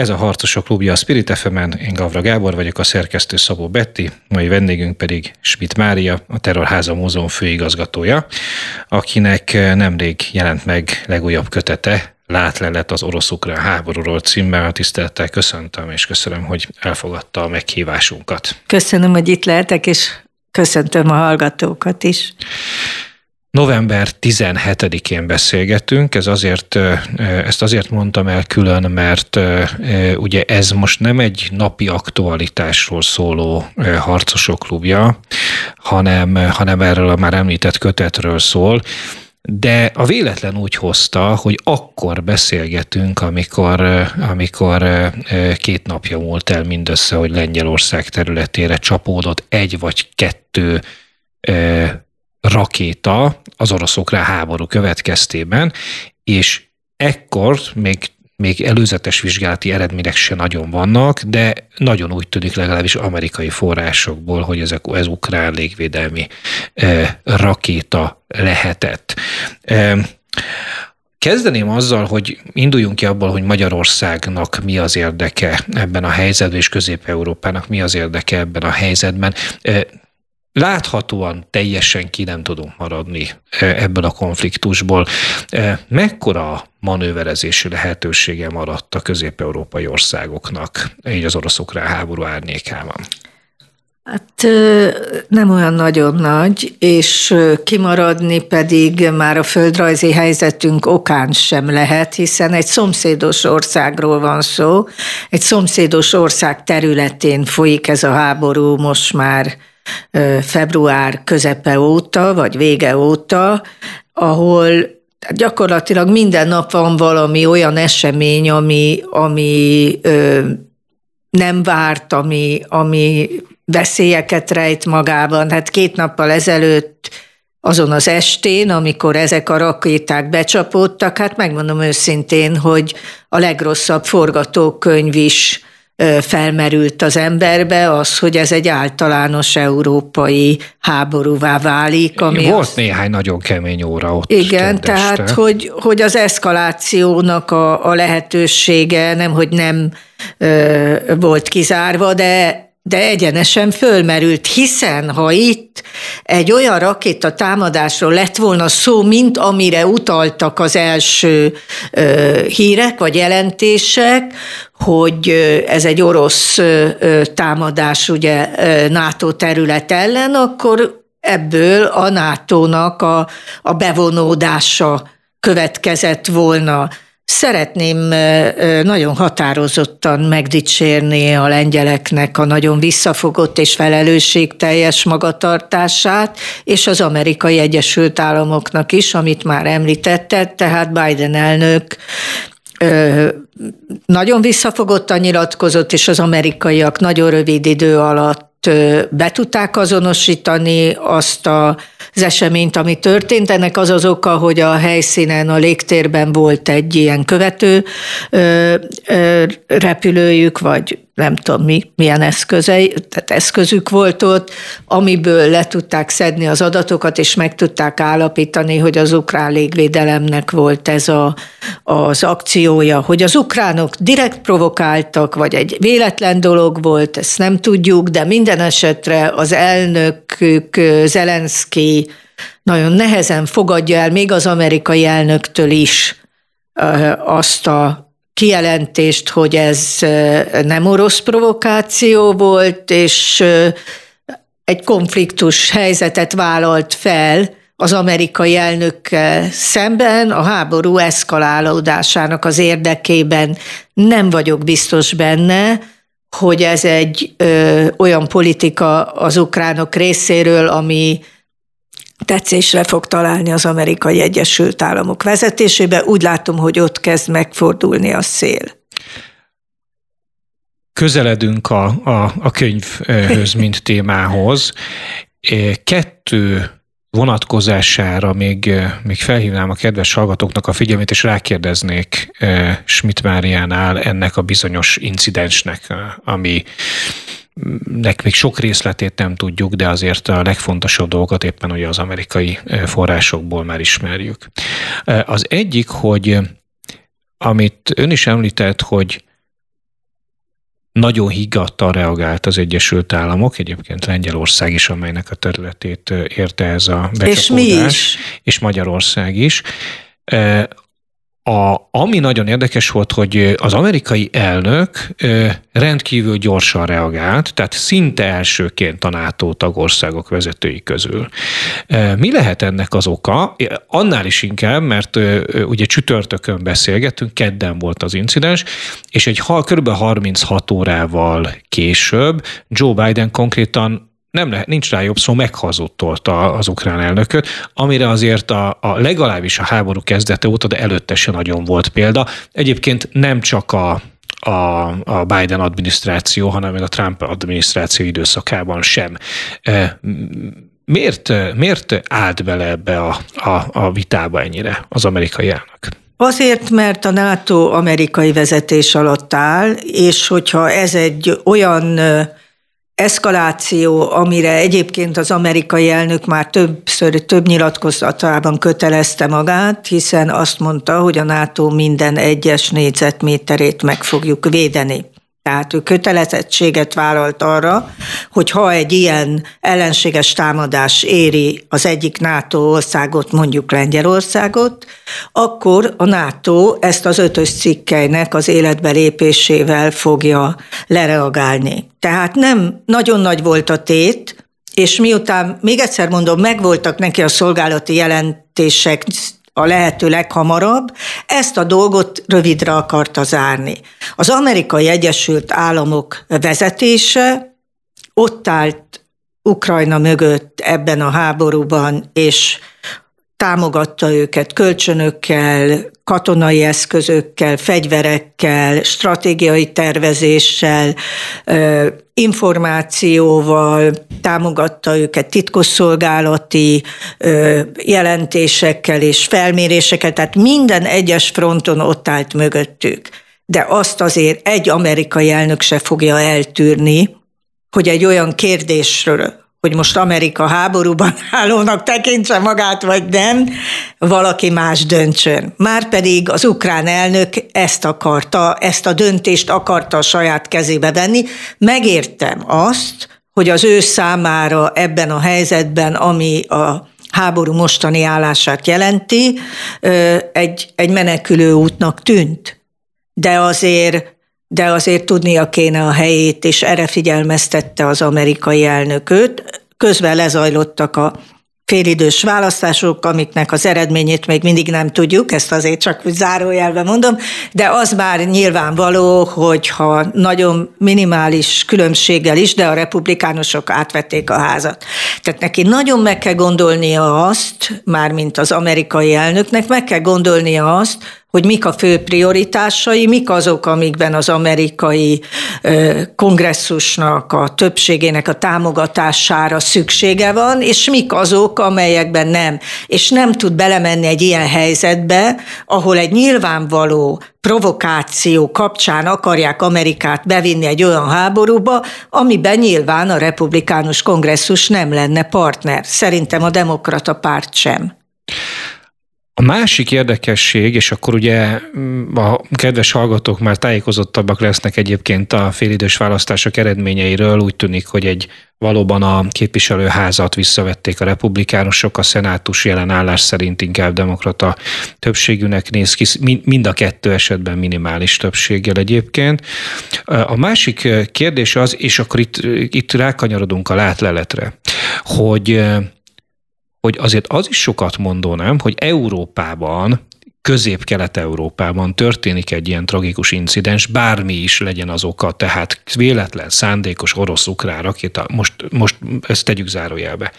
Ez a Harcosok Klubja a Spirit fm én Gavra Gábor vagyok, a szerkesztő Szabó Betti, mai vendégünk pedig Schmidt Mária, a Terrorháza Múzeum főigazgatója, akinek nemrég jelent meg legújabb kötete, Látlelet az orosz-ukrán háborúról címmel. Tisztelettel köszöntöm, és köszönöm, hogy elfogadta a meghívásunkat. Köszönöm, hogy itt lehetek, és köszöntöm a hallgatókat is. November 17-én beszélgetünk, ez azért, ezt azért mondtam el külön, mert ugye ez most nem egy napi aktualitásról szóló harcosok klubja, hanem, hanem erről a már említett kötetről szól, de a véletlen úgy hozta, hogy akkor beszélgetünk, amikor, amikor két napja múlt el mindössze, hogy Lengyelország területére csapódott egy vagy kettő rakéta az oroszokra háború következtében, és ekkor még még előzetes vizsgálati eredmények se nagyon vannak, de nagyon úgy tűnik legalábbis amerikai forrásokból, hogy ezek, ez ukrán légvédelmi e, rakéta lehetett. Kezdeném azzal, hogy induljunk ki abból, hogy Magyarországnak mi az érdeke ebben a helyzetben, és Közép-Európának mi az érdeke ebben a helyzetben láthatóan teljesen ki nem tudunk maradni e, ebből a konfliktusból. E, mekkora manőverezési lehetősége maradt a közép-európai országoknak, így az oroszok háború árnyékában? Hát nem olyan nagyon nagy, és kimaradni pedig már a földrajzi helyzetünk okán sem lehet, hiszen egy szomszédos országról van szó, egy szomszédos ország területén folyik ez a háború most már február közepe óta, vagy vége óta, ahol gyakorlatilag minden nap van valami olyan esemény, ami, ami ö, nem várt, ami, ami veszélyeket rejt magában. Hát két nappal ezelőtt azon az estén, amikor ezek a rakéták becsapódtak, hát megmondom őszintén, hogy a legrosszabb forgatókönyv is felmerült az emberbe az, hogy ez egy általános európai háborúvá válik. Ami Volt az... néhány nagyon kemény óra ott. Igen, tehát hogy, hogy az eszkalációnak a, a lehetősége nem, hogy nem ö, volt kizárva, de de egyenesen fölmerült, hiszen ha itt egy olyan rakéta támadásról lett volna szó, mint amire utaltak az első ö, hírek vagy jelentések, hogy ez egy orosz ö, támadás ugye NATO terület ellen, akkor ebből a NATO-nak a, a bevonódása következett volna. Szeretném nagyon határozottan megdicsérni a lengyeleknek a nagyon visszafogott és felelősségteljes magatartását, és az amerikai Egyesült Államoknak is, amit már említetted, tehát Biden elnök nagyon visszafogottan nyilatkozott, és az amerikaiak nagyon rövid idő alatt be tudták azonosítani azt a, az eseményt, ami történt. Ennek az az oka, hogy a helyszínen, a légtérben volt egy ilyen követő repülőjük, vagy nem tudom mi, milyen eszközei, tehát eszközük volt ott, amiből le tudták szedni az adatokat, és meg tudták állapítani, hogy az ukrán légvédelemnek volt ez a, az akciója, hogy az ukránok direkt provokáltak, vagy egy véletlen dolog volt, ezt nem tudjuk, de minden esetre az elnökük Zelenszky nagyon nehezen fogadja el, még az amerikai elnöktől is azt a kijelentést, hogy ez nem orosz provokáció volt, és egy konfliktus helyzetet vállalt fel az amerikai elnökkel szemben a háború eszkalálódásának az érdekében. Nem vagyok biztos benne, hogy ez egy ö, olyan politika az ukránok részéről, ami tetszésre fog találni az amerikai Egyesült Államok vezetésébe. Úgy látom, hogy ott kezd megfordulni a szél. Közeledünk a, a, a könyvhöz, mint témához. Kettő vonatkozására még, még felhívnám a kedves hallgatóknak a figyelmét, és rákérdeznék Schmidt Máriánál ennek a bizonyos incidensnek, ami nek még sok részletét nem tudjuk, de azért a legfontosabb dolgokat éppen ugye az amerikai forrásokból már ismerjük. Az egyik, hogy amit ön is említett, hogy nagyon higgadtan reagált az Egyesült Államok, egyébként Lengyelország is, amelynek a területét érte ez a becsapódás. És mi is. És Magyarország is. A, ami nagyon érdekes volt, hogy az amerikai elnök rendkívül gyorsan reagált, tehát szinte elsőként a NATO tagországok vezetői közül. Mi lehet ennek az oka? Annál is inkább, mert ugye csütörtökön beszélgettünk, kedden volt az incidens, és egy kb. 36 órával később Joe Biden konkrétan nem lehet, nincs rá jobb szó, meghazudtolta az ukrán elnököt, amire azért a, a legalábbis a háború kezdete óta, de előtte se nagyon volt példa. Egyébként nem csak a, a, a Biden adminisztráció, hanem meg a Trump adminisztráció időszakában sem. E, miért, miért állt bele ebbe a, a, a vitába ennyire az amerikai elnök? Azért, mert a NATO amerikai vezetés alatt áll, és hogyha ez egy olyan eszkaláció, amire egyébként az amerikai elnök már többször, több nyilatkozatában kötelezte magát, hiszen azt mondta, hogy a NATO minden egyes négyzetméterét meg fogjuk védeni. Tehát ő kötelezettséget vállalt arra, hogy ha egy ilyen ellenséges támadás éri az egyik NATO országot, mondjuk Lengyelországot, akkor a NATO ezt az ötös cikkeinek az életbe lépésével fogja lereagálni. Tehát nem nagyon nagy volt a tét, és miután, még egyszer mondom, megvoltak neki a szolgálati jelentések a lehető leghamarabb, ezt a dolgot rövidre akarta zárni. Az amerikai Egyesült Államok vezetése ott állt Ukrajna mögött ebben a háborúban, és támogatta őket kölcsönökkel, katonai eszközökkel, fegyverekkel, stratégiai tervezéssel, információval, támogatta őket titkosszolgálati jelentésekkel és felmérésekkel, tehát minden egyes fronton ott állt mögöttük. De azt azért egy amerikai elnök se fogja eltűrni, hogy egy olyan kérdésről, hogy most Amerika háborúban állónak tekintse magát, vagy nem, valaki más döntsön. Márpedig az ukrán elnök ezt akarta, ezt a döntést akarta a saját kezébe venni. Megértem azt, hogy az ő számára ebben a helyzetben, ami a háború mostani állását jelenti, egy, egy menekülő útnak tűnt. De azért de azért tudnia kéne a helyét, és erre figyelmeztette az amerikai elnököt. Közben lezajlottak a félidős választások, amiknek az eredményét még mindig nem tudjuk, ezt azért csak zárójelben mondom, de az már nyilvánvaló, hogyha nagyon minimális különbséggel is, de a republikánusok átvették a házat. Tehát neki nagyon meg kell gondolnia azt, már mint az amerikai elnöknek, meg kell gondolnia azt, hogy mik a fő prioritásai, mik azok, amikben az amerikai kongresszusnak, a többségének a támogatására szüksége van, és mik azok, amelyekben nem. És nem tud belemenni egy ilyen helyzetbe, ahol egy nyilvánvaló provokáció kapcsán akarják Amerikát bevinni egy olyan háborúba, amiben nyilván a republikánus kongresszus nem lenne partner. Szerintem a demokrata párt sem. A másik érdekesség, és akkor ugye mm, a kedves hallgatók már tájékozottabbak lesznek egyébként a félidős választások eredményeiről, úgy tűnik, hogy egy valóban a képviselőházat visszavették a republikánusok, a szenátus jelen állás szerint inkább demokrata többségűnek néz ki, mind a kettő esetben minimális többséggel egyébként. A másik kérdés az, és akkor itt, itt rákanyarodunk a látleletre, hogy hogy azért az is sokat mondó, nem, hogy Európában közép-kelet-európában történik egy ilyen tragikus incidens, bármi is legyen az oka, tehát véletlen, szándékos orosz-ukrán rakéta, most, most ezt tegyük zárójelbe.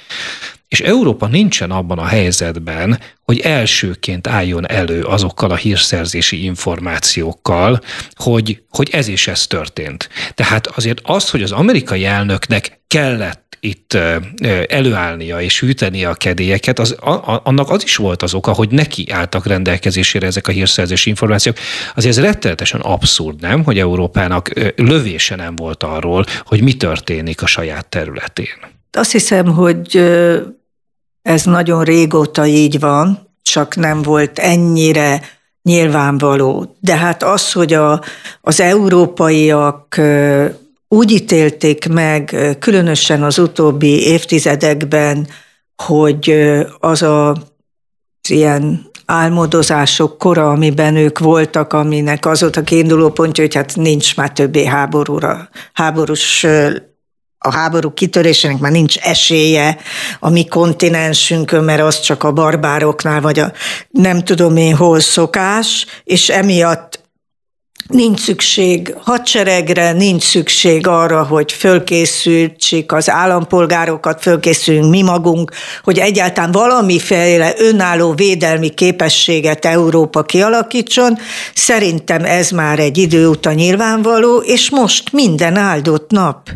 És Európa nincsen abban a helyzetben, hogy elsőként álljon elő azokkal a hírszerzési információkkal, hogy, hogy ez is ez történt. Tehát azért az, hogy az amerikai elnöknek kellett itt előállnia és hűtenie a kedélyeket, az, a, annak az is volt az oka, hogy neki álltak rendelkezésére ezek a hírszerzési információk. Azért ez rettenetesen abszurd, nem, hogy Európának lövése nem volt arról, hogy mi történik a saját területén. Azt hiszem, hogy ez nagyon régóta így van, csak nem volt ennyire nyilvánvaló. De hát az, hogy a, az európaiak úgy ítélték meg, különösen az utóbbi évtizedekben, hogy az a ilyen álmodozások kora, amiben ők voltak, aminek az volt a kiinduló pontja, hogy hát nincs már többé háborúra, háborús a háború kitörésének már nincs esélye a mi kontinensünkön, mert az csak a barbároknál, vagy a nem tudom én hol szokás, és emiatt nincs szükség hadseregre, nincs szükség arra, hogy fölkészültsük az állampolgárokat, fölkészüljünk mi magunk, hogy egyáltalán valamiféle önálló védelmi képességet Európa kialakítson. Szerintem ez már egy idő után nyilvánvaló, és most minden áldott nap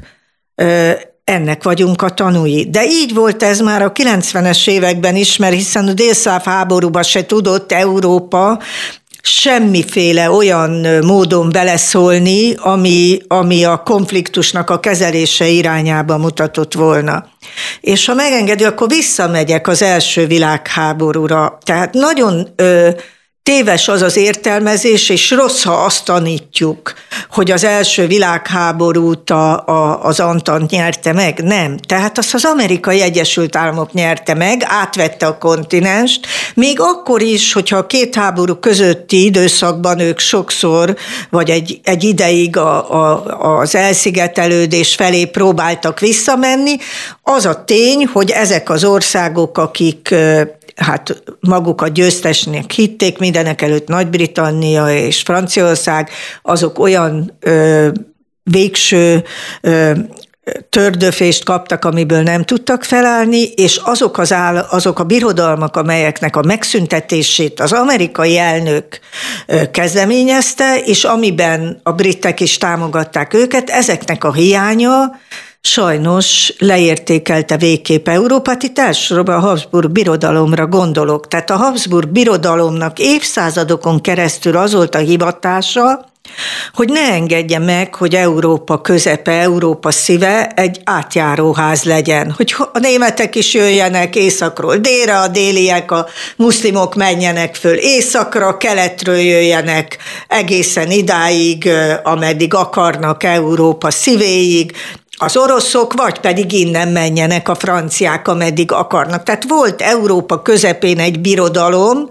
ennek vagyunk a tanúi. De így volt ez már a 90-es években is, mert hiszen a délszáv háborúban se tudott Európa semmiféle olyan módon beleszólni, ami, ami a konfliktusnak a kezelése irányába mutatott volna. És ha megengedi, akkor visszamegyek az első világháborúra. Tehát nagyon ö, Téves az az értelmezés, és rossz, ha azt tanítjuk, hogy az első világháborút a, a, az Antant nyerte meg. Nem. Tehát azt az amerikai Egyesült Államok nyerte meg, átvette a kontinenst, még akkor is, hogyha a két háború közötti időszakban ők sokszor, vagy egy, egy ideig a, a, az elszigetelődés felé próbáltak visszamenni, az a tény, hogy ezek az országok, akik hát magukat győztesnek hitték, mindenek előtt Nagy-Britannia és Franciaország, azok olyan ö, végső ö, tördöfést kaptak, amiből nem tudtak felállni, és azok, az áll, azok a birodalmak, amelyeknek a megszüntetését az amerikai elnök kezdeményezte, és amiben a britek is támogatták őket, ezeknek a hiánya sajnos leértékelte végképp Európát, itt elsősorban a Habsburg birodalomra gondolok. Tehát a Habsburg birodalomnak évszázadokon keresztül az volt a hivatása, hogy ne engedje meg, hogy Európa közepe, Európa szíve egy átjáróház legyen, hogy a németek is jöjjenek északról délre, a déliek, a muszlimok menjenek föl északra, keletről jöjjenek egészen idáig, ameddig akarnak Európa szívéig, az oroszok, vagy pedig innen menjenek a franciák, ameddig akarnak. Tehát volt Európa közepén egy birodalom,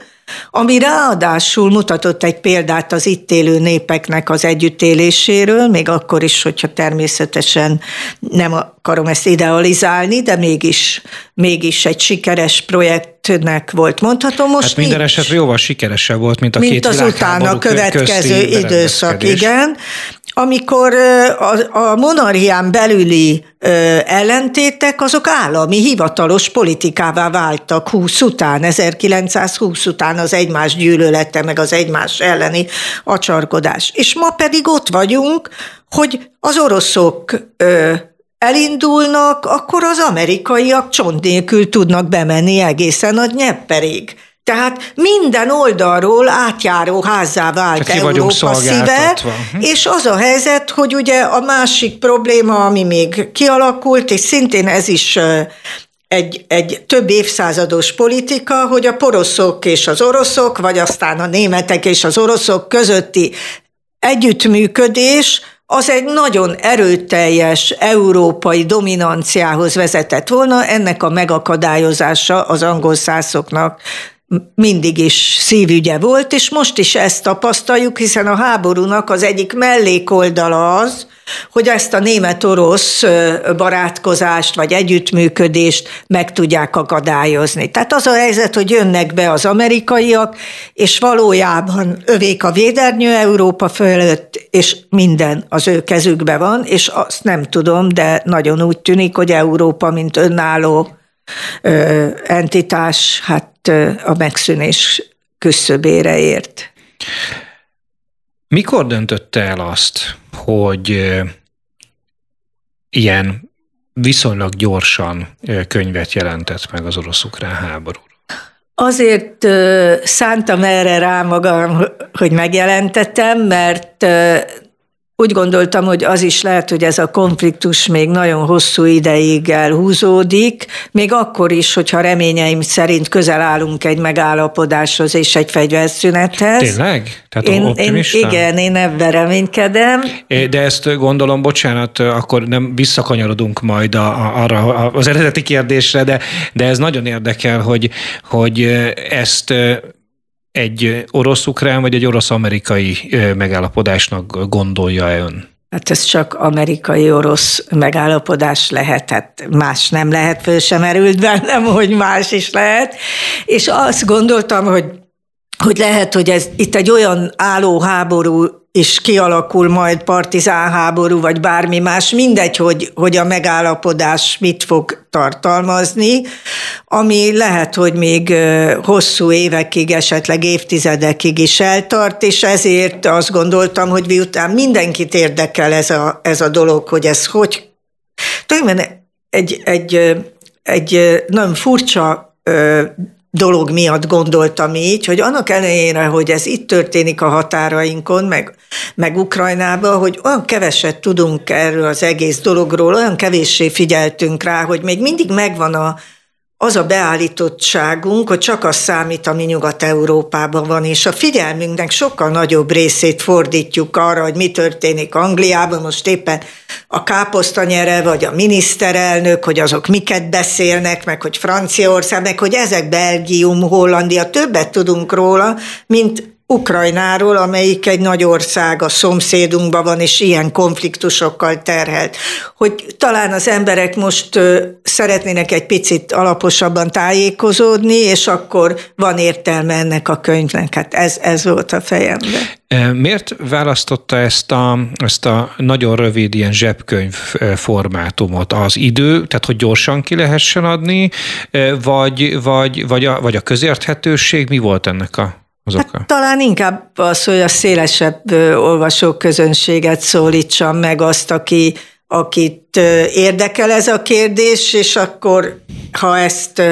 ami ráadásul mutatott egy példát az itt élő népeknek az együttéléséről, még akkor is, hogyha természetesen nem akarom ezt idealizálni, de mégis, mégis egy sikeres projektnek volt mondható. Most hát minden esetre jóval sikeresebb volt, mint a mint két az utána következő időszak, igen amikor a, a monarchián belüli ellentétek, azok állami, hivatalos politikává váltak 20 után, 1920 után az egymás gyűlölete, meg az egymás elleni acsarkodás. És ma pedig ott vagyunk, hogy az oroszok elindulnak, akkor az amerikaiak csont nélkül tudnak bemenni egészen a nyepperig. Tehát minden oldalról átjáró házzá vált Európa szíve, hm. és az a helyzet, hogy ugye a másik probléma, ami még kialakult, és szintén ez is egy, egy több évszázados politika, hogy a poroszok és az oroszok, vagy aztán a németek és az oroszok közötti együttműködés az egy nagyon erőteljes európai dominanciához vezetett volna, ennek a megakadályozása az angol szászoknak mindig is szívügye volt, és most is ezt tapasztaljuk, hiszen a háborúnak az egyik mellékoldala az, hogy ezt a német-orosz barátkozást vagy együttműködést meg tudják akadályozni. Tehát az a helyzet, hogy jönnek be az amerikaiak, és valójában övék a védernyő Európa fölött, és minden az ő kezükbe van, és azt nem tudom, de nagyon úgy tűnik, hogy Európa, mint önálló entitás, hát a megszűnés küszöbére ért. Mikor döntötte el azt, hogy ilyen viszonylag gyorsan könyvet jelentett meg az orosz-ukrán háborúról? Azért szántam erre rá magam, hogy megjelentettem, mert úgy gondoltam, hogy az is lehet, hogy ez a konfliktus még nagyon hosszú ideig elhúzódik, még akkor is, hogyha reményeim szerint közel állunk egy megállapodáshoz és egy fegyverszünethez. Tényleg? Tehát én, én, igen, én ebben reménykedem. De ezt gondolom, bocsánat, akkor nem visszakanyarodunk majd a, a, arra az eredeti kérdésre, de, de ez nagyon érdekel, hogy, hogy ezt egy orosz-ukrán vagy egy orosz-amerikai megállapodásnak gondolja-e ön? Hát ez csak amerikai-orosz megállapodás lehet, hát más nem lehet, föl sem erült bennem, hogy más is lehet. És azt gondoltam, hogy hogy lehet, hogy ez itt egy olyan álló háború is kialakul majd partizán háború, vagy bármi más, mindegy, hogy, hogy a megállapodás mit fog tartalmazni, ami lehet, hogy még hosszú évekig, esetleg évtizedekig is eltart, és ezért azt gondoltam, hogy miután mindenkit érdekel ez a, ez a dolog, hogy ez hogy... Tulajdonképpen egy, egy, egy nagyon furcsa dolog miatt gondoltam így, hogy annak ellenére, hogy ez itt történik a határainkon, meg, meg Ukrajnában, hogy olyan keveset tudunk erről az egész dologról, olyan kevéssé figyeltünk rá, hogy még mindig megvan a, az a beállítottságunk, hogy csak az számít, ami Nyugat-Európában van, és a figyelmünknek sokkal nagyobb részét fordítjuk arra, hogy mi történik Angliában, most éppen a káposztanyere, vagy a miniszterelnök, hogy azok miket beszélnek, meg hogy Franciaország, meg hogy ezek Belgium, Hollandia, többet tudunk róla, mint Ukrajnáról, amelyik egy nagy ország a szomszédunkban van, és ilyen konfliktusokkal terhelt. Hogy talán az emberek most szeretnének egy picit alaposabban tájékozódni, és akkor van értelme ennek a könyvnek. Hát ez, ez volt a fejemben. Miért választotta ezt a, ezt a nagyon rövid ilyen zsebkönyv formátumot? Az idő, tehát hogy gyorsan ki lehessen adni, vagy, vagy, vagy, a, vagy a közérthetőség? Mi volt ennek a az hát oka? talán inkább az, hogy a szélesebb olvasóközönséget szólítsam meg azt, aki, akit érdekel ez a kérdés, és akkor, ha ezt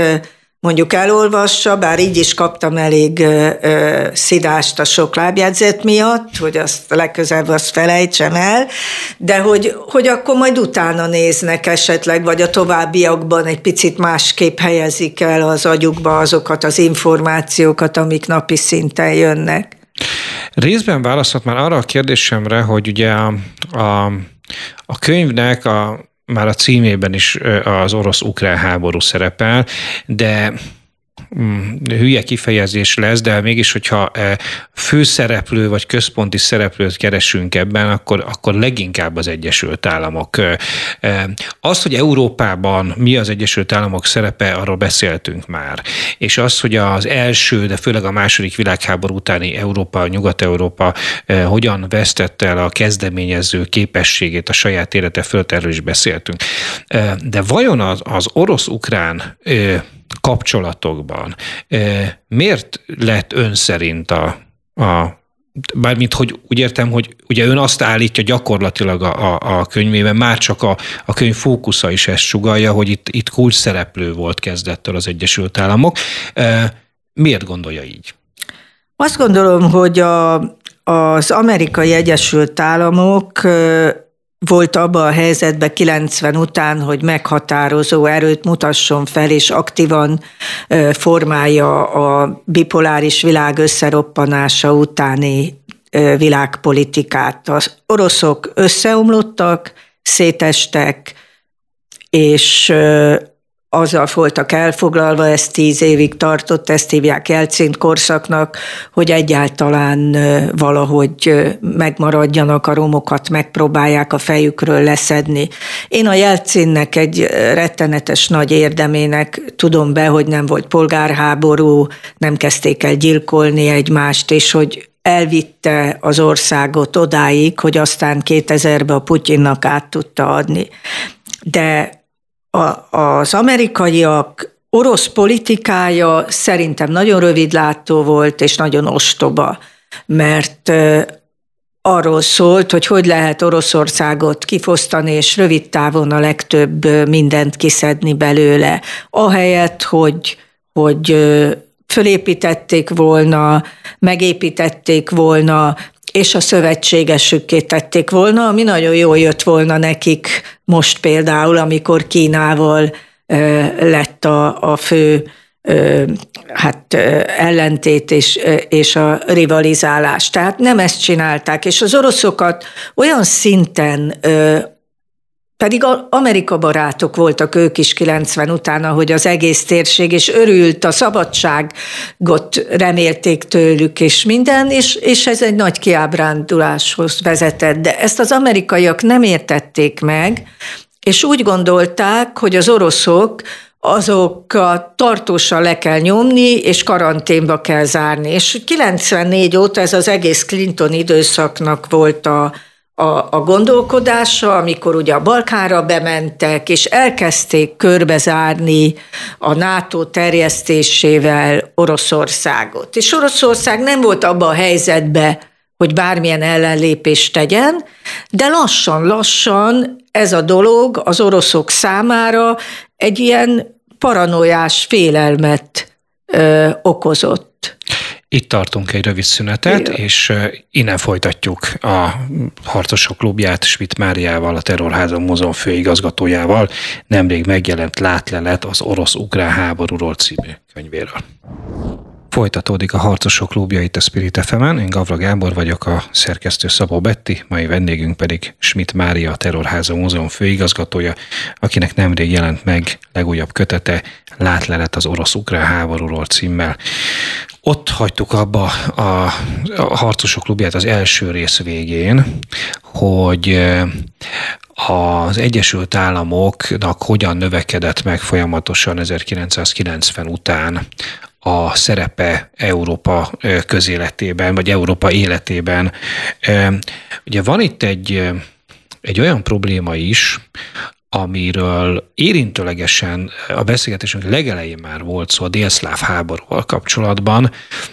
mondjuk elolvassa, bár így is kaptam elég ö, szidást a sok lábjegyzet miatt, hogy azt legközelebb azt felejtsem el, de hogy, hogy akkor majd utána néznek esetleg, vagy a továbbiakban egy picit másképp helyezik el az agyukba azokat az információkat, amik napi szinten jönnek. Részben válaszolt már arra a kérdésemre, hogy ugye a, a, a könyvnek a már a címében is az orosz-ukrán háború szerepel, de hülye kifejezés lesz, de mégis, hogyha e, főszereplő vagy központi szereplőt keresünk ebben, akkor, akkor leginkább az Egyesült Államok. E, e, az, hogy Európában mi az Egyesült Államok szerepe, arról beszéltünk már. És az, hogy az első, de főleg a második világháború utáni Európa, Nyugat-Európa hogyan vesztette el a kezdeményező képességét a saját élete fölött, erről is beszéltünk. De vajon az, az orosz-ukrán kapcsolatokban. Miért lett ön szerint a, a Bármint, hogy úgy értem, hogy ugye ön azt állítja gyakorlatilag a, a, a könyvében, már csak a, a könyv fókusza is ezt sugalja, hogy itt, itt kulcs szereplő volt kezdettől az Egyesült Államok. Miért gondolja így? Azt gondolom, hogy a, az amerikai Egyesült Államok volt abban a helyzetben 90 után, hogy meghatározó erőt mutasson fel, és aktívan formálja a bipoláris világ összeroppanása utáni világpolitikát. Az oroszok összeomlottak, szétestek, és azzal voltak elfoglalva, ez tíz évig tartott, ezt hívják Jelcint korszaknak, hogy egyáltalán valahogy megmaradjanak a romokat, megpróbálják a fejükről leszedni. Én a Jelcinnek egy rettenetes nagy érdemének tudom be, hogy nem volt polgárháború, nem kezdték el gyilkolni egymást, és hogy elvitte az országot odáig, hogy aztán 2000-ben a Putyinnak át tudta adni. De a, az amerikaiak orosz politikája szerintem nagyon rövidlátó volt, és nagyon ostoba, mert arról szólt, hogy hogy lehet Oroszországot kifosztani, és rövid távon a legtöbb mindent kiszedni belőle. Ahelyett, hogy, hogy fölépítették volna, megépítették volna és a szövetségesükké tették volna, ami nagyon jól jött volna nekik most például, amikor Kínával lett a, a fő hát ellentét és, és a rivalizálás. Tehát nem ezt csinálták, és az oroszokat olyan szinten pedig Amerika barátok voltak ők is 90 után, hogy az egész térség, és örült, a szabadságot remélték tőlük, és minden, és, és ez egy nagy kiábránduláshoz vezetett. De ezt az amerikaiak nem értették meg, és úgy gondolták, hogy az oroszok azokat tartósan le kell nyomni, és karanténba kell zárni. És 94 óta ez az egész Clinton időszaknak volt a, a, a gondolkodása, amikor ugye a Balkánra bementek, és elkezdték körbezárni a NATO terjesztésével Oroszországot. És Oroszország nem volt abban a helyzetben, hogy bármilyen ellenlépést tegyen, de lassan-lassan ez a dolog az oroszok számára egy ilyen paranoiás félelmet ö, okozott. Itt tartunk egy rövid szünetet, Igen. és innen folytatjuk a Harcosok klubját Schmidt Máriával, a Terrorházam Múzeum főigazgatójával. Nemrég megjelent látlelet az orosz-ukrán háborúról című könyvéről. Folytatódik a Harcosok klubja itt a Spirit fm Én Gavra Gábor vagyok, a szerkesztő Szabó Betti, mai vendégünk pedig Schmidt Mária, a Terrorháza Múzeum főigazgatója, akinek nemrég jelent meg legújabb kötete Látlelet az orosz-ukrán háborúról címmel. Ott hagytuk abba a Harcosok klubját az első rész végén, hogy az Egyesült Államoknak hogyan növekedett meg folyamatosan 1990 után a szerepe Európa közéletében, vagy Európa életében. Ugye van itt egy, egy olyan probléma is, amiről érintőlegesen a beszélgetésünk legelején már volt szó a délszláv háborúval kapcsolatban,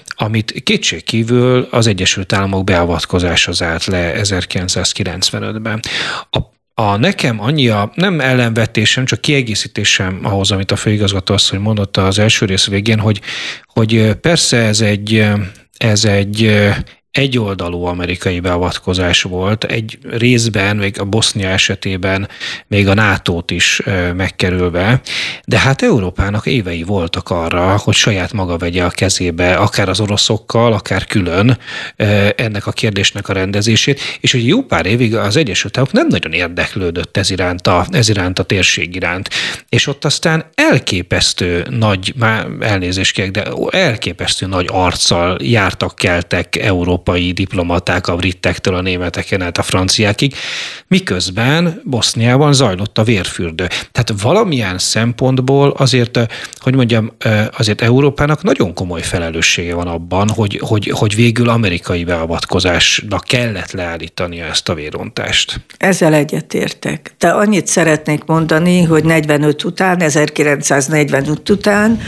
amit kétségkívül az Egyesült Államok beavatkozása zárt le 1995-ben. A a nekem annyi a nem ellenvetésem, csak kiegészítésem ahhoz, amit a főigazgató asszony mondott az első rész végén, hogy, hogy persze ez egy, ez egy egyoldalú amerikai beavatkozás volt, egy részben, még a Bosznia esetében még a NATO-t is megkerülve, de hát Európának évei voltak arra, hogy saját maga vegye a kezébe, akár az oroszokkal, akár külön ennek a kérdésnek a rendezését, és hogy jó pár évig az Egyesült Államok nem nagyon érdeklődött ez iránt a, ez iránt a térség iránt. És ott aztán elképesztő nagy, már elnézést kérek, de elképesztő nagy arccal jártak, keltek Európa európai diplomaták a britektől a németeken át a franciákig, miközben Boszniában zajlott a vérfürdő. Tehát valamilyen szempontból azért, hogy mondjam, azért Európának nagyon komoly felelőssége van abban, hogy, hogy, hogy végül amerikai beavatkozásnak kellett leállítania ezt a vérontást. Ezzel egyetértek. De annyit szeretnék mondani, hogy 45 után, 1945 után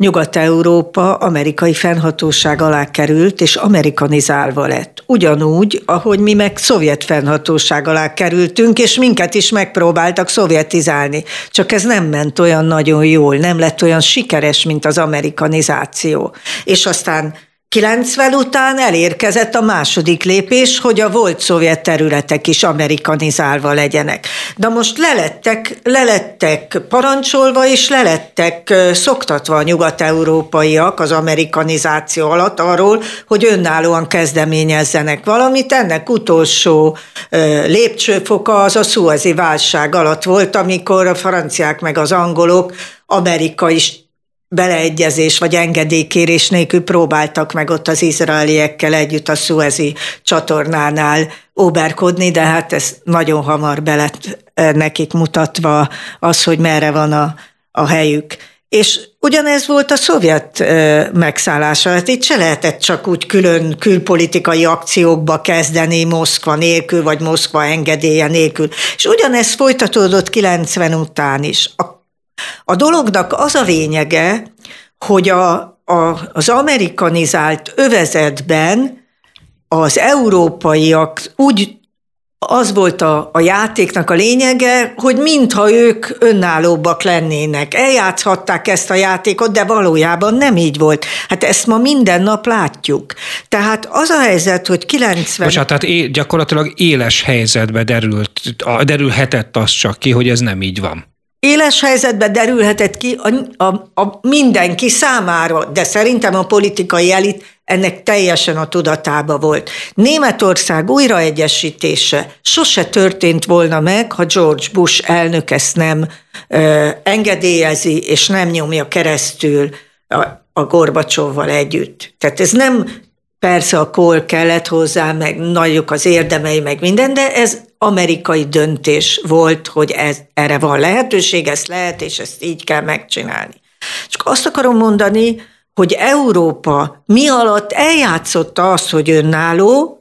Nyugat-Európa amerikai fennhatóság alá került, és amerikanizálva lett. Ugyanúgy, ahogy mi meg szovjet fennhatóság alá kerültünk, és minket is megpróbáltak szovjetizálni. Csak ez nem ment olyan nagyon jól, nem lett olyan sikeres, mint az amerikanizáció. És aztán 90 után elérkezett a második lépés, hogy a volt szovjet területek is amerikanizálva legyenek. De most lelettek, lelettek parancsolva, és lelettek szoktatva a nyugat-európaiak az amerikanizáció alatt arról, hogy önállóan kezdeményezzenek valamit. Ennek utolsó lépcsőfoka az a szuazi válság alatt volt, amikor a franciák meg az angolok Amerika is beleegyezés vagy engedélykérés nélkül próbáltak meg ott az izraeliekkel együtt a Suezi csatornánál óberkodni, de hát ez nagyon hamar belett eh, nekik mutatva az, hogy merre van a, a helyük. És ugyanez volt a szovjet eh, megszállása. Hát itt se lehetett csak úgy külön külpolitikai akciókba kezdeni Moszkva nélkül, vagy Moszkva engedélye nélkül. És ugyanez folytatódott 90 után is. A a dolognak az a lényege, hogy a, a, az amerikanizált övezetben az európaiak úgy az volt a, a játéknak a lényege, hogy mintha ők önállóbbak lennének. Eljátszhatták ezt a játékot, de valójában nem így volt. Hát ezt ma minden nap látjuk. Tehát az a helyzet, hogy 90... Bocsánat, tehát é, gyakorlatilag éles helyzetbe derült, derülhetett az csak ki, hogy ez nem így van. Éles helyzetbe derülhetett ki a, a, a mindenki számára, de szerintem a politikai elit ennek teljesen a tudatába volt. Németország újraegyesítése sose történt volna meg, ha George Bush elnök ezt nem ö, engedélyezi, és nem nyomja keresztül a, a Gorbacsovval együtt. Tehát ez nem persze a kol kellett hozzá, meg nagyok az érdemei, meg minden, de ez amerikai döntés volt, hogy ez, erre van lehetőség, ezt lehet, és ezt így kell megcsinálni. Csak azt akarom mondani, hogy Európa mi alatt eljátszotta azt, hogy önálló,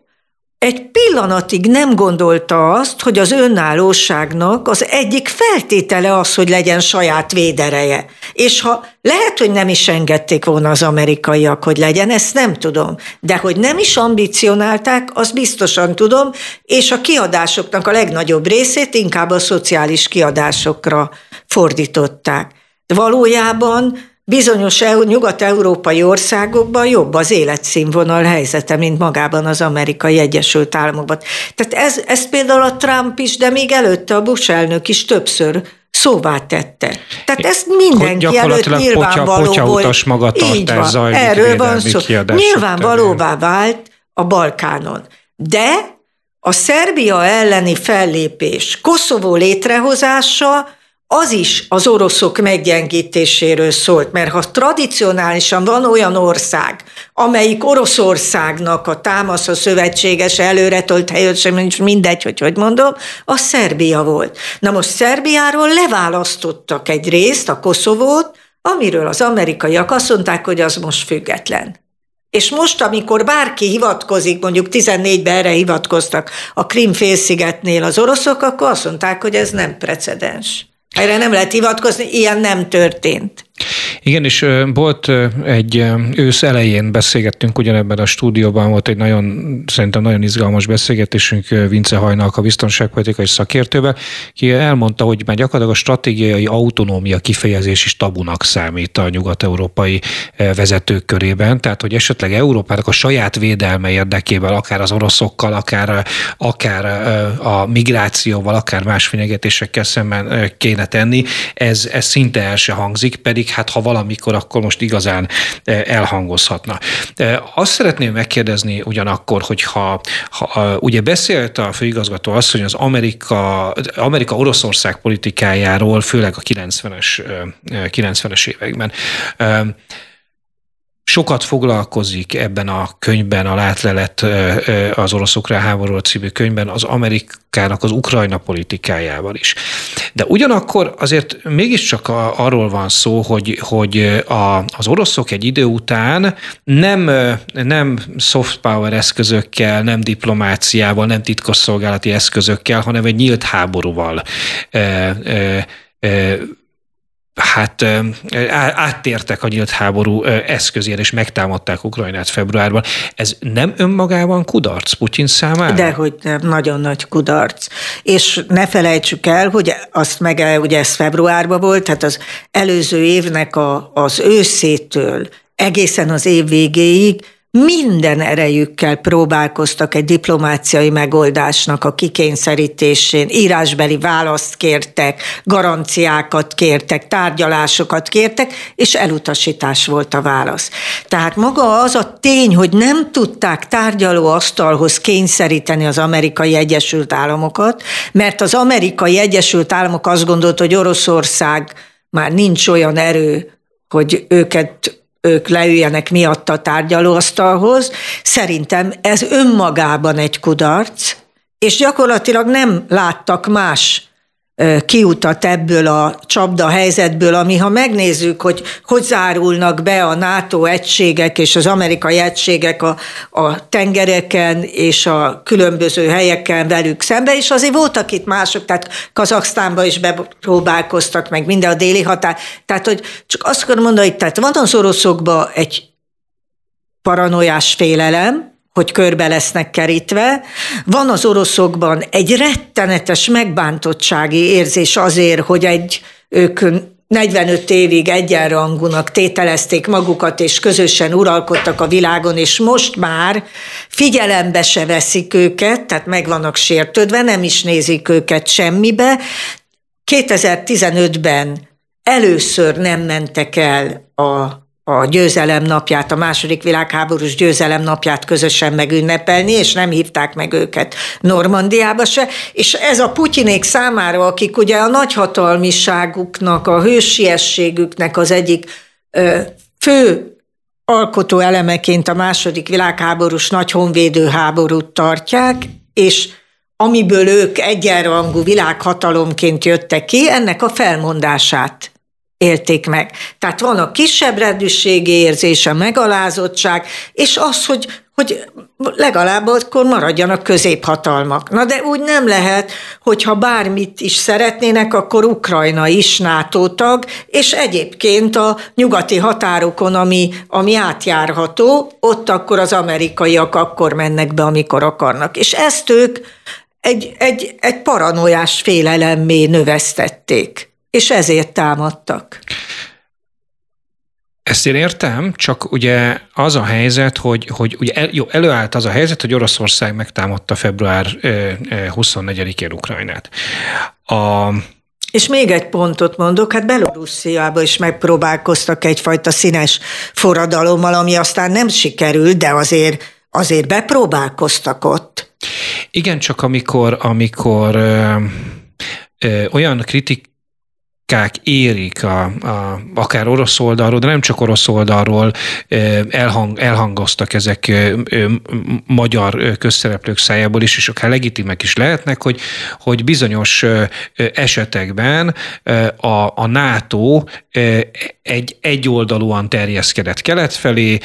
egy pillanatig nem gondolta azt, hogy az önállóságnak az egyik feltétele az, hogy legyen saját védereje. És ha lehet, hogy nem is engedték volna az amerikaiak, hogy legyen, ezt nem tudom. De hogy nem is ambicionálták, azt biztosan tudom, és a kiadásoknak a legnagyobb részét inkább a szociális kiadásokra fordították. Valójában bizonyos nyugat-európai országokban jobb az életszínvonal helyzete, mint magában az amerikai Egyesült Államokban. Tehát ez, ez például a Trump is, de még előtte a Bush elnök is többször szóvá tette. Tehát ezt mindenki előtt nyilvánvaló potya, magatartás zajlik Erről van szó. Nyilvánvalóvá vált a Balkánon. De a Szerbia elleni fellépés, Koszovó létrehozása az is az oroszok meggyengítéséről szólt, mert ha tradicionálisan van olyan ország, amelyik Oroszországnak a támasz, a szövetséges előretolt helyet sem nincs mindegy, hogy hogy mondom, az Szerbia volt. Na most Szerbiáról leválasztottak egy részt, a Koszovót, amiről az amerikaiak azt mondták, hogy az most független. És most, amikor bárki hivatkozik, mondjuk 14-ben erre hivatkoztak a Krim félszigetnél az oroszok, akkor azt mondták, hogy ez nem precedens. Erre nem lehet hivatkozni, ilyen nem történt. Igen, és volt egy ősz elején beszélgettünk ugyanebben a stúdióban, volt egy nagyon, szerintem nagyon izgalmas beszélgetésünk Vince Hajnalk a biztonságpolitikai szakértővel, ki elmondta, hogy már gyakorlatilag a stratégiai autonómia kifejezés is tabunak számít a nyugat-európai vezetők körében, tehát hogy esetleg Európának a saját védelme érdekében, akár az oroszokkal, akár, akár a migrációval, akár más fenyegetésekkel szemben kéne tenni, ez, ez szinte el se hangzik, pedig hát ha valamikor, akkor most igazán e, elhangozhatna. E, azt szeretném megkérdezni ugyanakkor, hogy ha, ha ugye beszélt a főigazgató asszony az Amerika, Amerika Oroszország politikájáról, főleg a 90-es, 90-es e, években sokat foglalkozik ebben a könyvben, a látlelet az oroszokra háború című könyvben az Amerikának az Ukrajna politikájával is. De ugyanakkor azért mégiscsak arról van szó, hogy, hogy a, az oroszok egy idő után nem, nem soft power eszközökkel, nem diplomáciával, nem titkosszolgálati eszközökkel, hanem egy nyílt háborúval hát áttértek a nyílt háború eszközére, és megtámadták Ukrajnát februárban. Ez nem önmagában kudarc Putyin számára? Dehogy nem, nagyon nagy kudarc. És ne felejtsük el, hogy azt meg, ugye ez februárban volt, tehát az előző évnek a, az őszétől egészen az év végéig minden erejükkel próbálkoztak egy diplomáciai megoldásnak a kikényszerítésén, írásbeli választ kértek, garanciákat kértek, tárgyalásokat kértek, és elutasítás volt a válasz. Tehát maga az a tény, hogy nem tudták tárgyalóasztalhoz kényszeríteni az amerikai Egyesült Államokat, mert az amerikai Egyesült Államok azt gondolt, hogy Oroszország már nincs olyan erő, hogy őket ők leüljenek miatt a tárgyalóasztalhoz. Szerintem ez önmagában egy kudarc, és gyakorlatilag nem láttak más kiutat ebből a csapda helyzetből, ami ha megnézzük, hogy hogy zárulnak be a NATO egységek és az amerikai egységek a, a tengereken és a különböző helyeken velük szembe, és azért voltak itt mások, tehát Kazaksztánba is bepróbálkoztak, meg minden a déli határ. Tehát, hogy csak azt akarom mondani, hogy tehát van az oroszokban egy paranoiás félelem, hogy körbe lesznek kerítve. Van az oroszokban egy rettenetes megbántottsági érzés azért, hogy egy ők 45 évig egyenrangúnak tételezték magukat, és közösen uralkodtak a világon, és most már figyelembe se veszik őket, tehát meg vannak sértődve, nem is nézik őket semmibe. 2015-ben először nem mentek el a a győzelem napját, a második világháborús győzelem napját közösen megünnepelni, és nem hívták meg őket Normandiába se, és ez a Putyinék számára, akik ugye a nagyhatalmiságuknak, a hősiességüknek az egyik ö, fő alkotó elemeként a második világháborús nagy honvédő háborút tartják, és amiből ők egyenrangú világhatalomként jöttek ki, ennek a felmondását élték meg. Tehát van a kisebb rendűségi érzés, a megalázottság, és az, hogy, hogy legalább akkor maradjanak középhatalmak. Na de úgy nem lehet, hogyha bármit is szeretnének, akkor Ukrajna is NATO tag, és egyébként a nyugati határokon, ami, ami átjárható, ott akkor az amerikaiak akkor mennek be, amikor akarnak. És ezt ők egy, egy, egy paranoiás félelemmé növesztették és ezért támadtak. Ezt én értem, csak ugye az a helyzet, hogy, hogy ugye el, jó, előállt az a helyzet, hogy Oroszország megtámadta február 24-én Ukrajnát. A, és még egy pontot mondok, hát Belorussziában is megpróbálkoztak egyfajta színes forradalommal, ami aztán nem sikerült, de azért, azért bepróbálkoztak ott. Igen, csak amikor, amikor ö, ö, olyan kritik, kritikák érik a, a, akár orosz oldalról, de nem csak orosz oldalról elhang, elhangoztak ezek magyar közszereplők szájából is, és akár legitimek is lehetnek, hogy, hogy bizonyos esetekben a, a NATO egy egyoldalúan terjeszkedett kelet felé,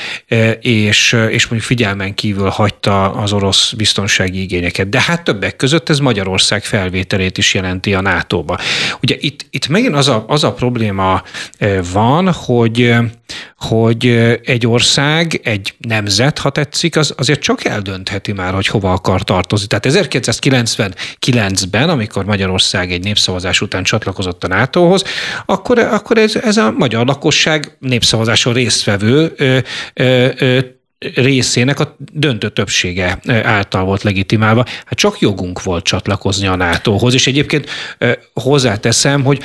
és, és mondjuk figyelmen kívül hagyta az orosz biztonsági igényeket. De hát többek között ez Magyarország felvételét is jelenti a NATO-ba. Ugye itt, itt megint az a, az a probléma van, hogy, hogy egy ország, egy nemzet, ha tetszik, az azért csak eldöntheti már, hogy hova akar tartozni. Tehát 1999-ben, amikor Magyarország egy népszavazás után csatlakozott a NATO-hoz, akkor, akkor ez, ez a magyar lakosság népszavazáson résztvevő ö, ö, ö, részének a döntő többsége által volt legitimálva. Hát csak jogunk volt csatlakozni a NATO-hoz, és egyébként hozzáteszem, hogy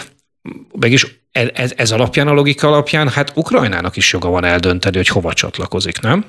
mégis ez, ez alapján, a logika alapján, hát Ukrajnának is joga van eldönteni, hogy hova csatlakozik, nem?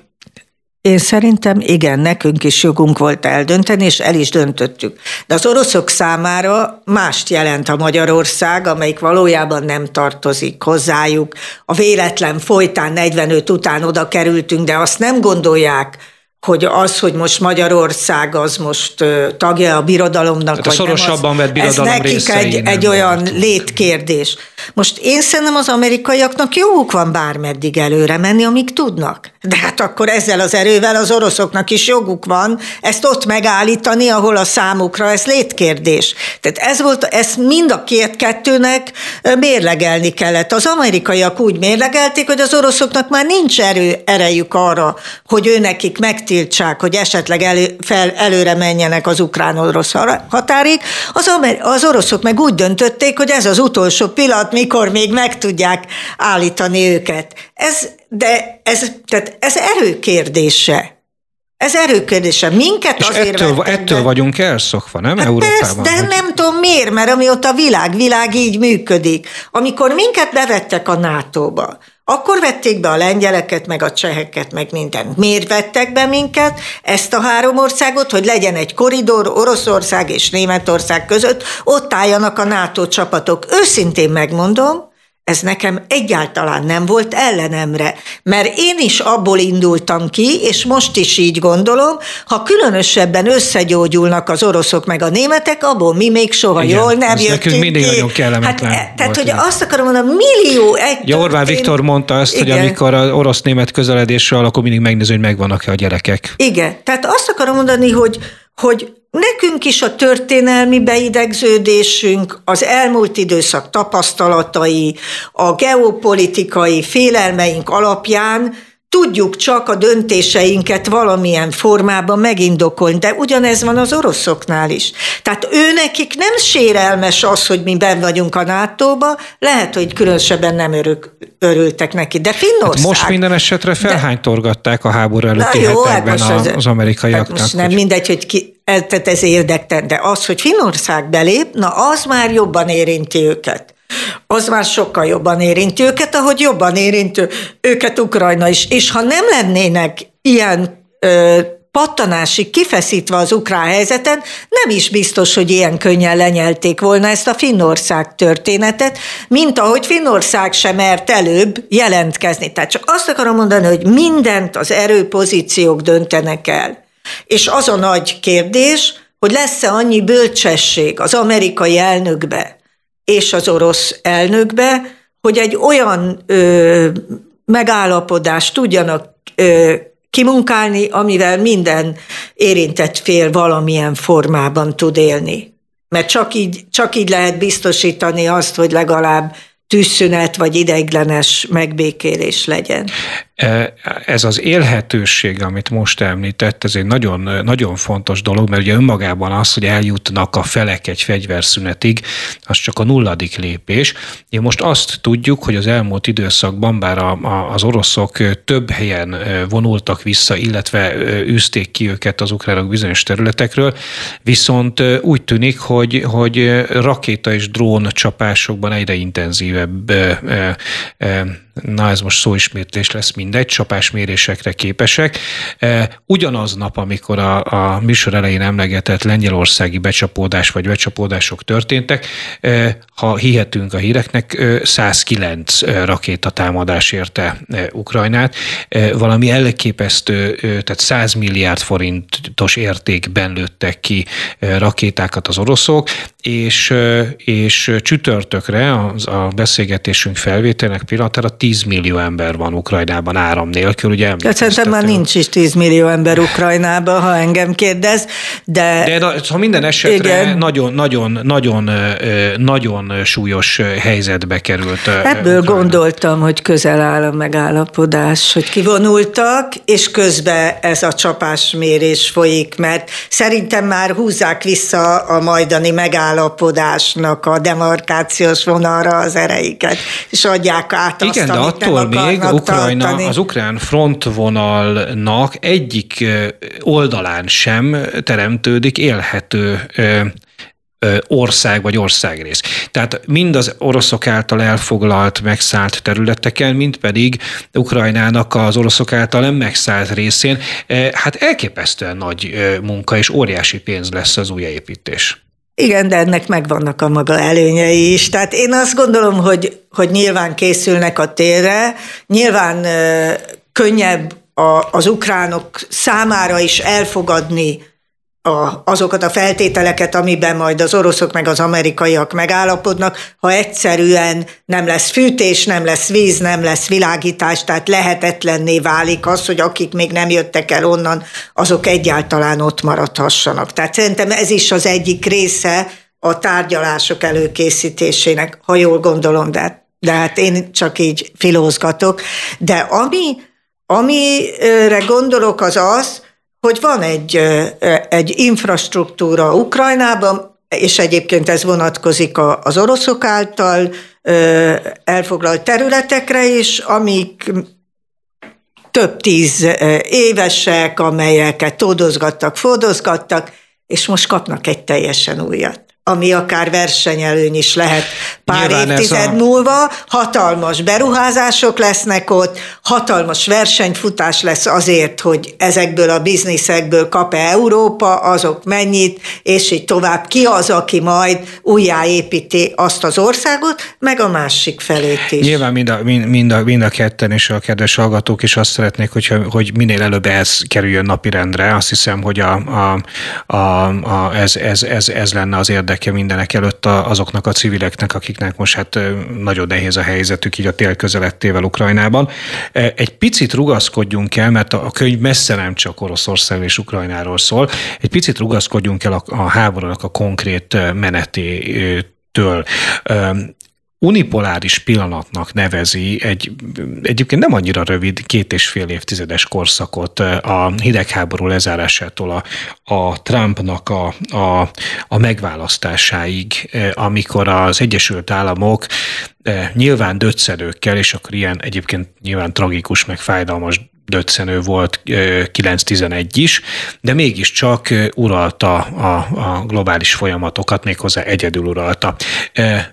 Én szerintem igen, nekünk is jogunk volt eldönteni, és el is döntöttük. De az oroszok számára mást jelent a Magyarország, amelyik valójában nem tartozik hozzájuk. A véletlen folytán 45 után oda kerültünk, de azt nem gondolják, hogy az, hogy most Magyarország az most tagja a birodalomnak, Tehát a szorosabban vett birodalom ez nekik egy, egy olyan létkérdés. Most én szerintem az amerikaiaknak jóuk van bármeddig előre menni, amíg tudnak. De hát akkor ezzel az erővel az oroszoknak is joguk van ezt ott megállítani, ahol a számukra ez létkérdés. Tehát ez volt, ezt mind a két kettőnek mérlegelni kellett. Az amerikaiak úgy mérlegelték, hogy az oroszoknak már nincs erő, erejük arra, hogy ő nekik megtiltsák, hogy esetleg elő, fel, előre menjenek az ukrán-orosz határig. Az, az oroszok meg úgy döntötték, hogy ez az utolsó pillanat, mikor még meg tudják állítani őket. Ez, de ez, tehát ez erőkérdése. Ez erőkérdése. Minket És azért ettől, ettől vagyunk elszokva, nem? Hát Európában. Persze, de hogy... nem tudom miért, mert amióta a világ, világ így működik. Amikor minket bevettek a NATO-ba, akkor vették be a lengyeleket, meg a cseheket, meg mindent. Miért vettek be minket, ezt a három országot, hogy legyen egy koridor Oroszország és Németország között, ott álljanak a NATO csapatok. Őszintén megmondom, ez nekem egyáltalán nem volt ellenemre, mert én is abból indultam ki, és most is így gondolom, ha különösebben összegyógyulnak az oroszok meg a németek, abból mi még soha Igen, jól nem jöttünk nekünk mindig ki. nagyon kellemetlen hát, Tehát, hogy azt akarom mondani, millió egy ja, Orbán Viktor mondta ezt, Igen. hogy amikor az orosz-német közeledésről, akkor mindig megnéző, hogy megvannak-e a gyerekek. Igen, tehát azt akarom mondani, hogy, hogy Nekünk is a történelmi beidegződésünk, az elmúlt időszak tapasztalatai, a geopolitikai félelmeink alapján tudjuk csak a döntéseinket valamilyen formában megindokolni, de ugyanez van az oroszoknál is. Tehát ő nekik nem sérelmes az, hogy mi ben vagyunk a nato lehet, hogy különösebben nem örök, örültek neki, de Finnország... Hát most minden esetre felhánytorgatták a háború előtti jó, hát hetekben hát az, az amerikaiaknak. Hát most nem hogy... mindegy, hogy ki, ez, ez érdekten, de az, hogy Finnország belép, na az már jobban érinti őket az már sokkal jobban érinti őket, ahogy jobban érinti őket Ukrajna is. És ha nem lennének ilyen ö, pattanásig kifeszítve az ukrán helyzeten, nem is biztos, hogy ilyen könnyen lenyelték volna ezt a Finnország történetet, mint ahogy Finnország sem mert előbb jelentkezni. Tehát csak azt akarom mondani, hogy mindent az erőpozíciók döntenek el. És az a nagy kérdés, hogy lesz-e annyi bölcsesség az amerikai elnökbe, és az orosz elnökbe, hogy egy olyan ö, megállapodást tudjanak ö, kimunkálni, amivel minden érintett fél valamilyen formában tud élni. Mert csak így, csak így lehet biztosítani azt, hogy legalább tűzszünet vagy ideiglenes megbékélés legyen. E, ez az élhetőség, amit most említett, ez egy nagyon, nagyon fontos dolog, mert ugye önmagában az, hogy eljutnak a felek egy fegyverszünetig, az csak a nulladik lépés. Én most azt tudjuk, hogy az elmúlt időszakban, bár a, a, az oroszok több helyen vonultak vissza, illetve űzték ki őket az ukránok bizonyos területekről, viszont úgy tűnik, hogy, hogy rakéta és drón csapásokban egyre intenzívebb na ez most szóismétlés lesz, mindegy, csapásmérésekre képesek. E, ugyanaz nap, amikor a, a műsor elején emlegetett lengyelországi becsapódás vagy becsapódások történtek, e, ha hihetünk a híreknek, 109 rakétatámadás érte Ukrajnát. E, valami elképesztő, tehát 100 milliárd forintos értékben lőttek ki rakétákat az oroszok, és, és csütörtökre az a beszélgetésünk felvételnek pillanatára 10 millió ember van Ukrajnában áram nélkül. Ugye ja, szerintem már nincs is 10 millió ember Ukrajnában, ha engem kérdez, de... De ha szóval minden esetre igen. nagyon, nagyon, nagyon, nagyon súlyos helyzetbe került. Ebből Ukrajna. gondoltam, hogy közel áll a megállapodás, hogy kivonultak, és közben ez a csapásmérés folyik, mert szerintem már húzzák vissza a majdani megállapodásnak a demarkációs vonalra az ereiket, és adják át azt, de attól még Ukrajna, tartani. Az ukrán frontvonalnak egyik oldalán sem teremtődik élhető ország vagy országrész. Tehát mind az oroszok által elfoglalt, megszállt területeken, mind pedig Ukrajnának az oroszok által nem megszállt részén, hát elképesztően nagy munka és óriási pénz lesz az újjáépítés. Igen, de ennek megvannak a maga előnyei is. Tehát én azt gondolom, hogy, hogy nyilván készülnek a térre, nyilván könnyebb a, az ukránok számára is elfogadni a, azokat a feltételeket, amiben majd az oroszok meg az amerikaiak megállapodnak, ha egyszerűen nem lesz fűtés, nem lesz víz, nem lesz világítás, tehát lehetetlenné válik az, hogy akik még nem jöttek el onnan, azok egyáltalán ott maradhassanak. Tehát szerintem ez is az egyik része a tárgyalások előkészítésének, ha jól gondolom, de, de hát én csak így filózgatok. De ami, amire gondolok az az, hogy van egy, egy infrastruktúra Ukrajnában, és egyébként ez vonatkozik az oroszok által elfoglalt területekre is, amik több tíz évesek, amelyeket tódozgattak, fordozgattak, és most kapnak egy teljesen újat ami akár versenyelőny is lehet pár Nyilván évtized a... múlva. Hatalmas beruházások lesznek ott, hatalmas versenyfutás lesz azért, hogy ezekből a bizniszekből kap-e Európa, azok mennyit, és így tovább. Ki az, aki majd újjáépíti azt az országot, meg a másik felét is. Nyilván mind a, mind, mind a, mind a ketten és a kedves hallgatók is azt szeretnék, hogyha, hogy minél előbb ez kerüljön napirendre. Azt hiszem, hogy a, a, a, a, ez, ez, ez, ez lenne az érdek érdeke mindenek előtt azoknak a civileknek, akiknek most hát nagyon nehéz a helyzetük így a tél közelettével Ukrajnában. Egy picit rugaszkodjunk el, mert a könyv messze nem csak Oroszország és Ukrajnáról szól, egy picit rugaszkodjunk el a, a háborúnak a konkrét menetétől unipoláris pillanatnak nevezi egy egyébként nem annyira rövid, két és fél évtizedes korszakot a hidegháború lezárásától a, a Trumpnak a, a, a megválasztásáig, amikor az Egyesült Államok nyilván döccelőkkel, és akkor ilyen egyébként nyilván tragikus, meg fájdalmas döccenő volt 9-11 is, de mégiscsak uralta a, a globális folyamatokat, méghozzá egyedül uralta.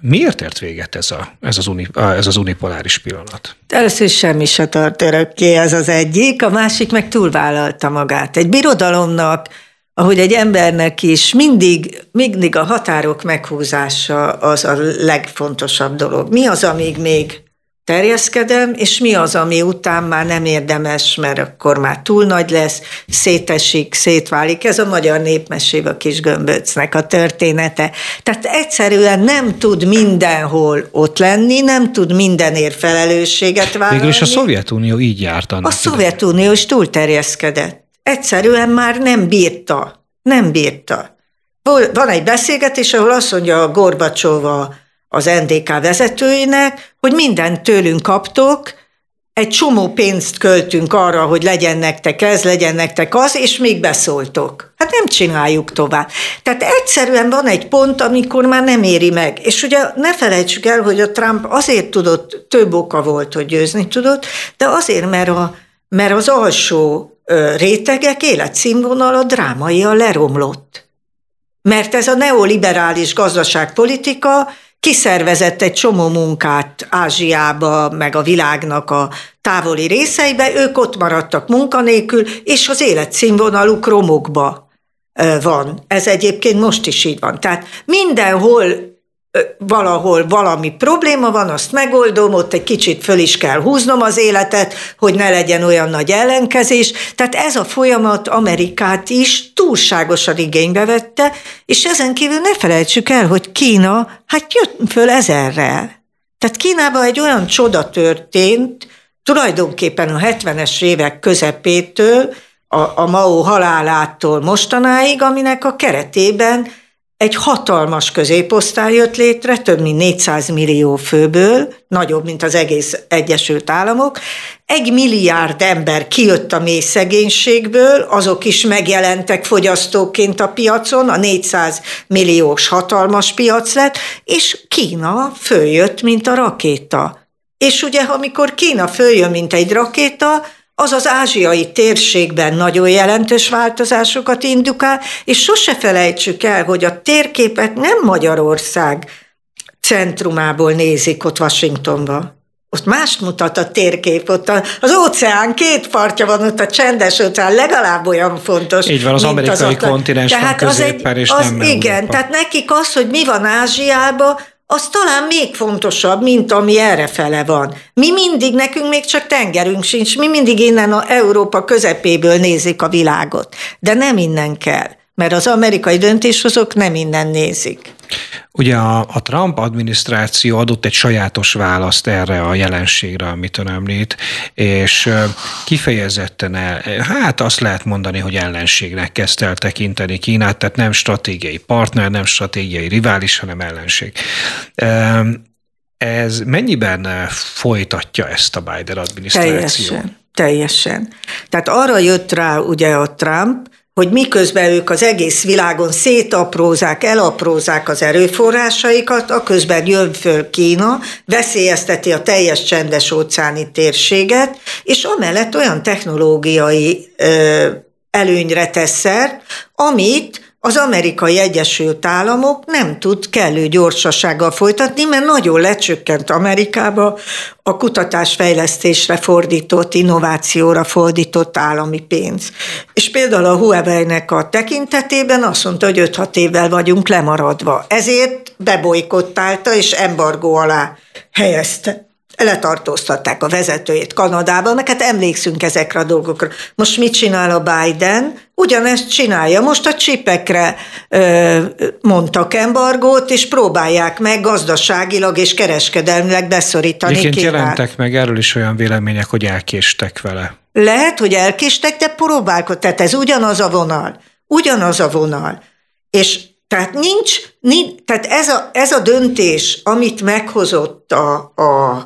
Miért ért véget ez, a, ez, az, uni, ez az unipoláris pillanat? Először is semmi se tart örökké, ez az egyik, a másik meg túlvállalta magát. Egy birodalomnak, ahogy egy embernek is mindig, mindig a határok meghúzása az a legfontosabb dolog. Mi az, amíg még terjeszkedem, és mi az, ami után már nem érdemes, mert akkor már túl nagy lesz, szétesik, szétválik. Ez a magyar népmesév a kis gömböcnek a története. Tehát egyszerűen nem tud mindenhol ott lenni, nem tud mindenért felelősséget vállalni. Végül is a Szovjetunió így járt annak. A Szovjetunió is túlterjeszkedett. Egyszerűen már nem bírta. Nem bírta. Van egy beszélgetés, ahol azt mondja a Gorbacsova az NDK vezetőinek, hogy mindent tőlünk kaptok, egy csomó pénzt költünk arra, hogy legyen nektek ez, legyen nektek az, és még beszóltok. Hát nem csináljuk tovább. Tehát egyszerűen van egy pont, amikor már nem éri meg. És ugye ne felejtsük el, hogy a Trump azért tudott, több oka volt, hogy győzni tudott, de azért, mert, a, mert az alsó rétegek életszínvonala drámaian leromlott. Mert ez a neoliberális gazdaságpolitika, kiszervezett egy csomó munkát Ázsiába, meg a világnak a távoli részeibe, ők ott maradtak munkanélkül, és az életszínvonaluk romokba van. Ez egyébként most is így van. Tehát mindenhol valahol valami probléma van, azt megoldom, ott egy kicsit föl is kell húznom az életet, hogy ne legyen olyan nagy ellenkezés. Tehát ez a folyamat Amerikát is túlságosan igénybe vette, és ezen kívül ne felejtsük el, hogy Kína hát jött föl ezerrel. Tehát Kínában egy olyan csoda történt, tulajdonképpen a 70-es évek közepétől, a, a Mao halálától mostanáig, aminek a keretében egy hatalmas középosztály jött létre, több mint 400 millió főből, nagyobb, mint az egész Egyesült Államok. Egy milliárd ember kijött a mély szegénységből, azok is megjelentek fogyasztóként a piacon, a 400 milliós hatalmas piac lett, és Kína följött, mint a rakéta. És ugye, amikor Kína följön, mint egy rakéta, az az ázsiai térségben nagyon jelentős változásokat indukál, és sose felejtsük el, hogy a térképet nem Magyarország centrumából nézik ott Washingtonba. Ott mást mutat a térkép, ott az óceán két partja van, ott a csendes óceán legalább olyan fontos. Így van, az amerikai az kontinens tehát van középen, és az, nem Igen, Európa. tehát nekik az, hogy mi van Ázsiában, az talán még fontosabb, mint ami errefele van. Mi mindig, nekünk még csak tengerünk sincs, mi mindig innen a Európa közepéből nézik a világot. De nem innen kell, mert az amerikai döntéshozók nem innen nézik. Ugye a, a Trump adminisztráció adott egy sajátos választ erre a jelenségre, amit ön említ, és kifejezetten el, hát azt lehet mondani, hogy ellenségnek kezdte el tekinteni Kínát, tehát nem stratégiai partner, nem stratégiai rivális, hanem ellenség. Ez mennyiben folytatja ezt a Biden adminisztráció? Teljesen, teljesen. Tehát arra jött rá ugye a Trump, hogy miközben ők az egész világon szétaprózák, elaprózák az erőforrásaikat, a közben jön föl Kína, veszélyezteti a teljes csendes óceáni térséget, és amellett olyan technológiai ö, előnyre tesz szert, amit az amerikai Egyesült Államok nem tud kellő gyorsasággal folytatni, mert nagyon lecsökkent Amerikába a kutatásfejlesztésre fordított, innovációra fordított állami pénz. És például a Huawei-nek a tekintetében azt mondta, hogy 5-6 évvel vagyunk lemaradva. Ezért bebolykottálta és embargó alá helyezte letartóztatták a vezetőjét Kanadában, meg hát emlékszünk ezekre a dolgokra. Most mit csinál a Biden? Ugyanezt csinálja. Most a csipekre ö, mondtak embargót, és próbálják meg gazdaságilag és kereskedelmileg beszorítani Egyébként Kínát. jelentek meg erről is olyan vélemények, hogy elkéstek vele. Lehet, hogy elkéstek, de próbálkoztak. Tehát ez ugyanaz a vonal. Ugyanaz a vonal. És Tehát nincs, nincs tehát ez a, ez a döntés, amit meghozott a, a,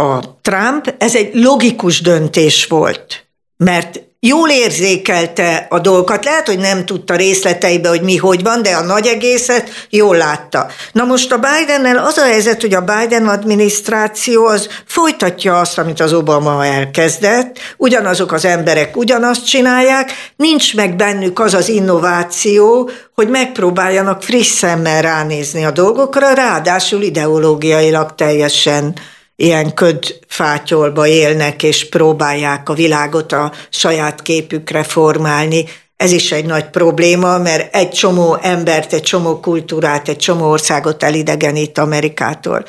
a Trump, ez egy logikus döntés volt, mert jól érzékelte a dolgokat, lehet, hogy nem tudta részleteibe, hogy mi hogy van, de a nagy egészet jól látta. Na most a Bidennel az a helyzet, hogy a Biden adminisztráció az folytatja azt, amit az Obama elkezdett, ugyanazok az emberek ugyanazt csinálják, nincs meg bennük az az innováció, hogy megpróbáljanak friss szemmel ránézni a dolgokra, ráadásul ideológiailag teljesen ilyen ködfátyolba élnek, és próbálják a világot a saját képükre formálni. Ez is egy nagy probléma, mert egy csomó embert, egy csomó kultúrát, egy csomó országot elidegenít Amerikától.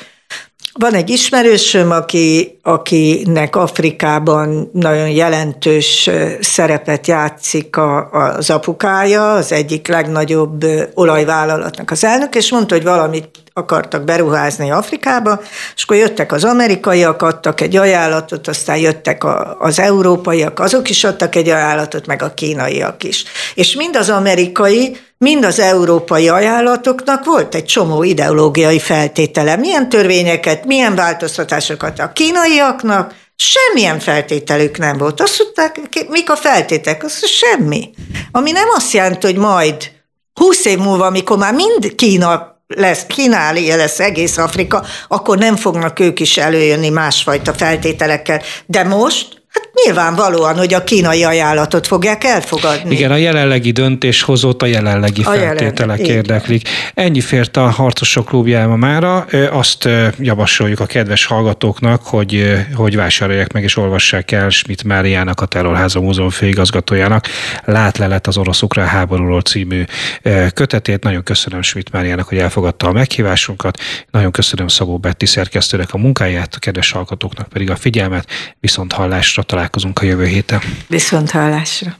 Van egy ismerősöm, aki, akinek Afrikában nagyon jelentős szerepet játszik a, az apukája, az egyik legnagyobb olajvállalatnak az elnök, és mondta, hogy valamit akartak beruházni Afrikába, és akkor jöttek az amerikaiak, adtak egy ajánlatot, aztán jöttek a, az európaiak, azok is adtak egy ajánlatot, meg a kínaiak is. És mind az amerikai, mind az európai ajánlatoknak volt egy csomó ideológiai feltétele. Milyen törvényeket, milyen változtatásokat a kínaiaknak, semmilyen feltételük nem volt. Azt mondták, mik a feltétek? Azt semmi. Ami nem azt jelenti, hogy majd 20 év múlva, amikor már mind Kína lesz, Kínália lesz egész Afrika, akkor nem fognak ők is előjönni másfajta feltételekkel. De most nyilvánvalóan, hogy a kínai ajánlatot fogják elfogadni. Igen, a jelenlegi döntéshozót a jelenlegi a feltételek jelen, érdeklik. Ennyi fért a Harcosok klubjába mára. Azt javasoljuk a kedves hallgatóknak, hogy, hogy vásárolják meg és olvassák el Schmidt Máriának, a Terrorháza Múzeum főigazgatójának Látlelet az orosz-ukrán háborúról című kötetét. Nagyon köszönöm Schmidt Máriának, hogy elfogadta a meghívásunkat. Nagyon köszönöm Szabó Betti szerkesztőnek a munkáját, a kedves hallgatóknak pedig a figyelmet. Viszont hallásra találkozunk a jövő héten. Viszont hallásra.